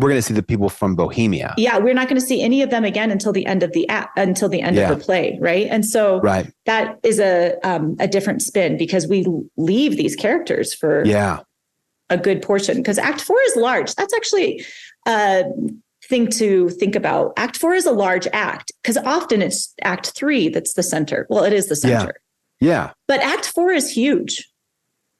we're going to see the people from Bohemia. Yeah, we're not going to see any of them again until the end of the app, until the end yeah. of the play, right? And so right. that is a um, a different spin because we leave these characters for yeah a good portion because Act Four is large. That's actually a thing to think about. Act Four is a large act because often it's Act Three that's the center. Well, it is the center. Yeah, yeah. but Act Four is huge.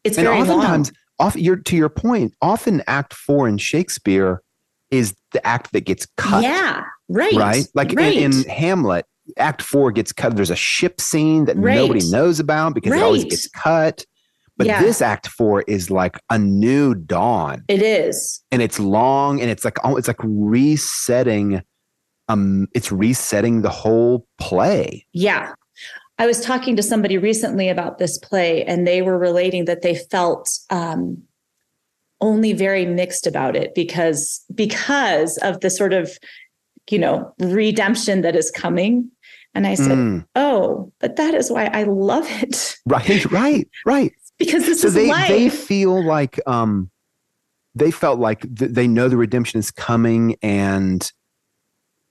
It's and very oftentimes, long. Off, you're, to your point, often Act Four in Shakespeare is the act that gets cut. Yeah, right. Right? Like right. In, in, Hamlet, act four gets cut. There's a ship scene that right. nobody knows about because right. it always gets cut. But yeah. this act four is like a new dawn. It is. And it's long and it's like oh, it's like resetting um it's resetting the whole play. Yeah. I was talking to somebody recently about this play and they were relating that they felt um only very mixed about it because because of the sort of you know redemption that is coming and i said mm. oh but that is why i love it right right right because this so is they life. they feel like um they felt like th- they know the redemption is coming and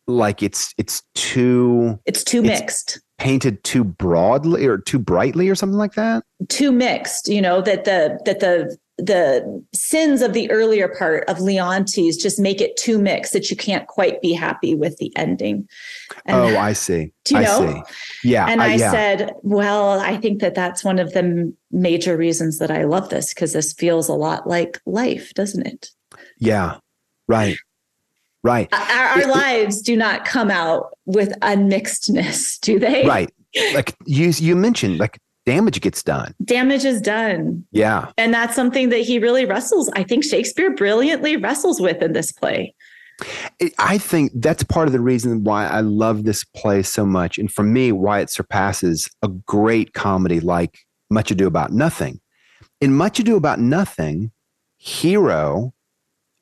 like it's it's too it's too it's mixed painted too broadly or too brightly or something like that too mixed you know that the that the the sins of the earlier part of Leontes just make it too mixed that you can't quite be happy with the ending. Oh, I see. Do you I know? See. Yeah. And I, I yeah. said, well, I think that that's one of the major reasons that I love this because this feels a lot like life, doesn't it? Yeah. Right. Right. Our, our it, lives do not come out with unmixedness, do they? Right. Like you, you mentioned, like damage gets done. Damage is done. Yeah. And that's something that he really wrestles. I think Shakespeare brilliantly wrestles with in this play. I think that's part of the reason why I love this play so much. And for me, why it surpasses a great comedy like Much Ado About Nothing. In Much Ado About Nothing, Hero,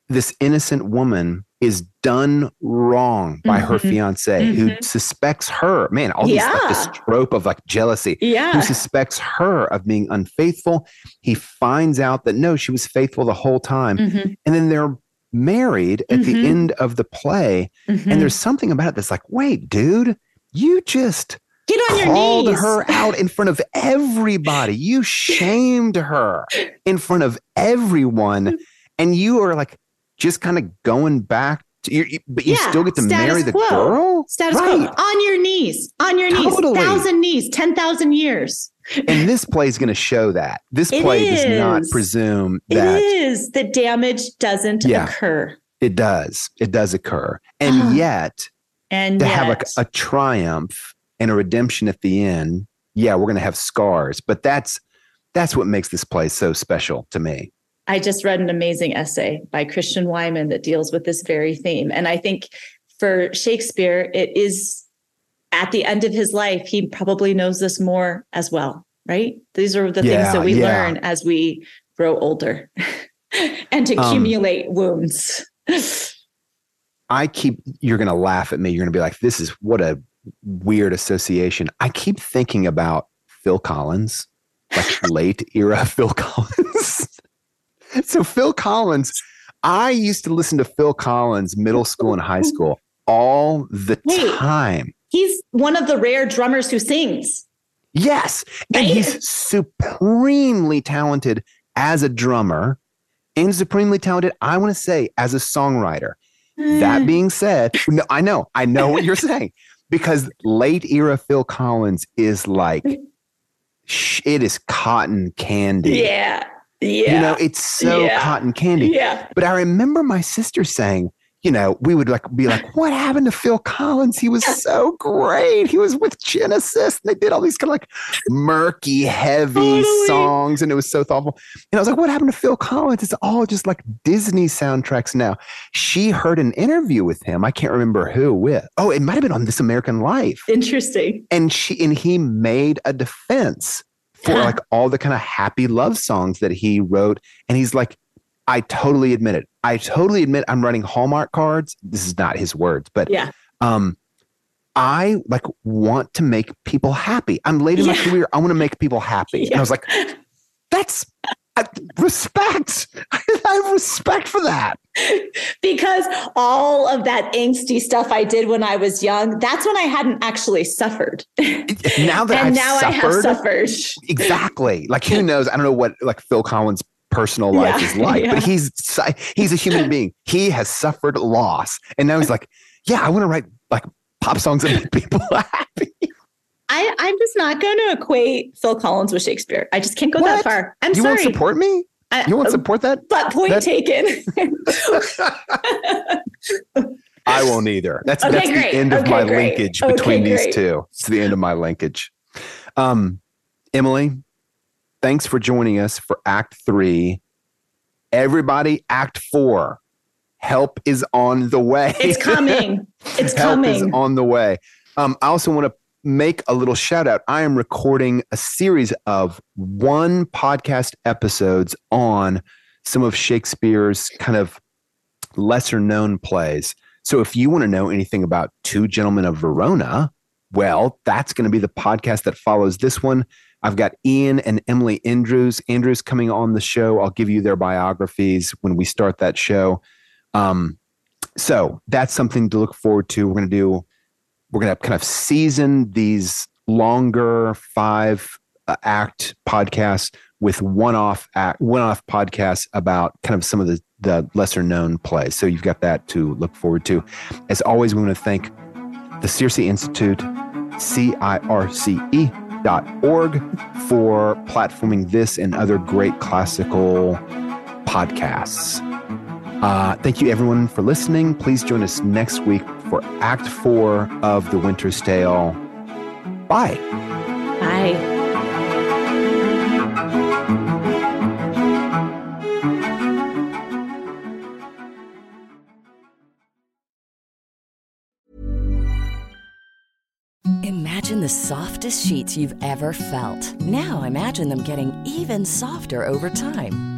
this innocent woman, is done wrong by mm-hmm. her fiance mm-hmm. who suspects her man all yeah. these like this trope of like jealousy yeah who suspects her of being unfaithful he finds out that no she was faithful the whole time mm-hmm. and then they're married at the mm-hmm. end of the play and Mm-hmm. there's something about it that's like wait dude you just Get on called your knees. her out in front of everybody you shamed her in front of everyone and you are like just kind of going back to you, but you Yeah, still get to marry the quo. girl. Status right. quo. On your knees. On your knees. Totally. Thousand knees. Ten thousand years. And this play is going to show that. This It play does not presume It that is. The damage doesn't Yeah. occur. it does. It does occur. And Ah. yet And to yet, have like a triumph and a redemption at the end, yeah, we're going to have scars, but that's that's what makes this play so special to me. I just read an amazing essay by Christian Wiman that deals with this very theme. And I think for Shakespeare, it is at the end of his life, he probably knows this more as well, right? These are the Yeah, things that we yeah. learn as we grow older and to Um, accumulate wounds. I keep, you're going to laugh at me. You're going to be like, this is what a weird association. I keep thinking about Phil Collins, like late era Phil Collins. so, Phil Collins, I used to listen to Phil Collins middle school and high school all the Wait. time. He's one of the rare drummers who sings. Yes. And Right? he's supremely talented as a drummer and supremely talented, I want to say, as a songwriter. Mm. That being said, no, I know, I know what you're saying. because late era Phil Collins is like, it is cotton candy. Yeah. Yeah. You know, it's so Yeah. cotton candy. Yeah. But I remember my sister saying, you know, we would like be like, what happened to Phil Collins? He was so great. He was with Genesis. And they did all these kind of like murky, heavy Totally. songs. And it was so thoughtful. And I was like, what happened to Phil Collins? It's all just like Disney soundtracks now. She heard an interview with him. I can't remember who with. Oh, it might have been on This American Life. Interesting. And she and he made a defense for like all the kind of happy love songs that he wrote. And he's like, I totally admit it. I totally admit I'm writing Hallmark cards. This is not his words, but Yeah. um, I like want to make people happy. I'm late in my career. I want to make people happy. And I was like, that's respect. I have respect for that. because all of that angsty stuff I did when I was young, that's when I hadn't actually suffered. Now that and I've now I have suffered, suffered. exactly. Like who knows? I don't know what like Phil Collins' personal life Yeah, is like, yeah. but he's he's a human being. He has suffered loss, and now he's like, yeah, I want to write like pop songs that make people happy. I, I'm just not going to equate Phil Collins with Shakespeare. I just can't go What? that far. I'm you sorry. You won't support me? I- You won't support that? but point That- taken. I won't either. That's Okay, that's great. the end of Okay, my great. linkage Okay, between these great. two. It's the end of my linkage. Um, Emily, thanks for joining us for Act Three. Everybody, Act Four. Help is on the way. it's coming. It's Help is coming. on the way. Um, I also want to make a little shout out. I am recording a series of one podcast episodes on some of Shakespeare's kind of lesser known plays. So if you want to know anything about Two Gentlemen of Verona, well, that's going to be the podcast that follows this one. I've got Ian and Emily Andrews. Andrews coming on the show. I'll give you their biographies when we start that show. Um, so that's something to look forward to. We're going to do, we're going to kind of season these longer five uh, act podcasts with one off act, one off podcasts about kind of some of the, the lesser known plays. So you've got that to look forward to. As always, we want to thank the Circe Institute, C-I-R-C-E dot org for platforming this and other great classical podcasts. Uh, thank you, everyone, for listening. Please join us next week for Act Four of The Winter's Tale. Bye. Bye. Imagine the softest sheets you've ever felt. Now imagine them getting even softer over time.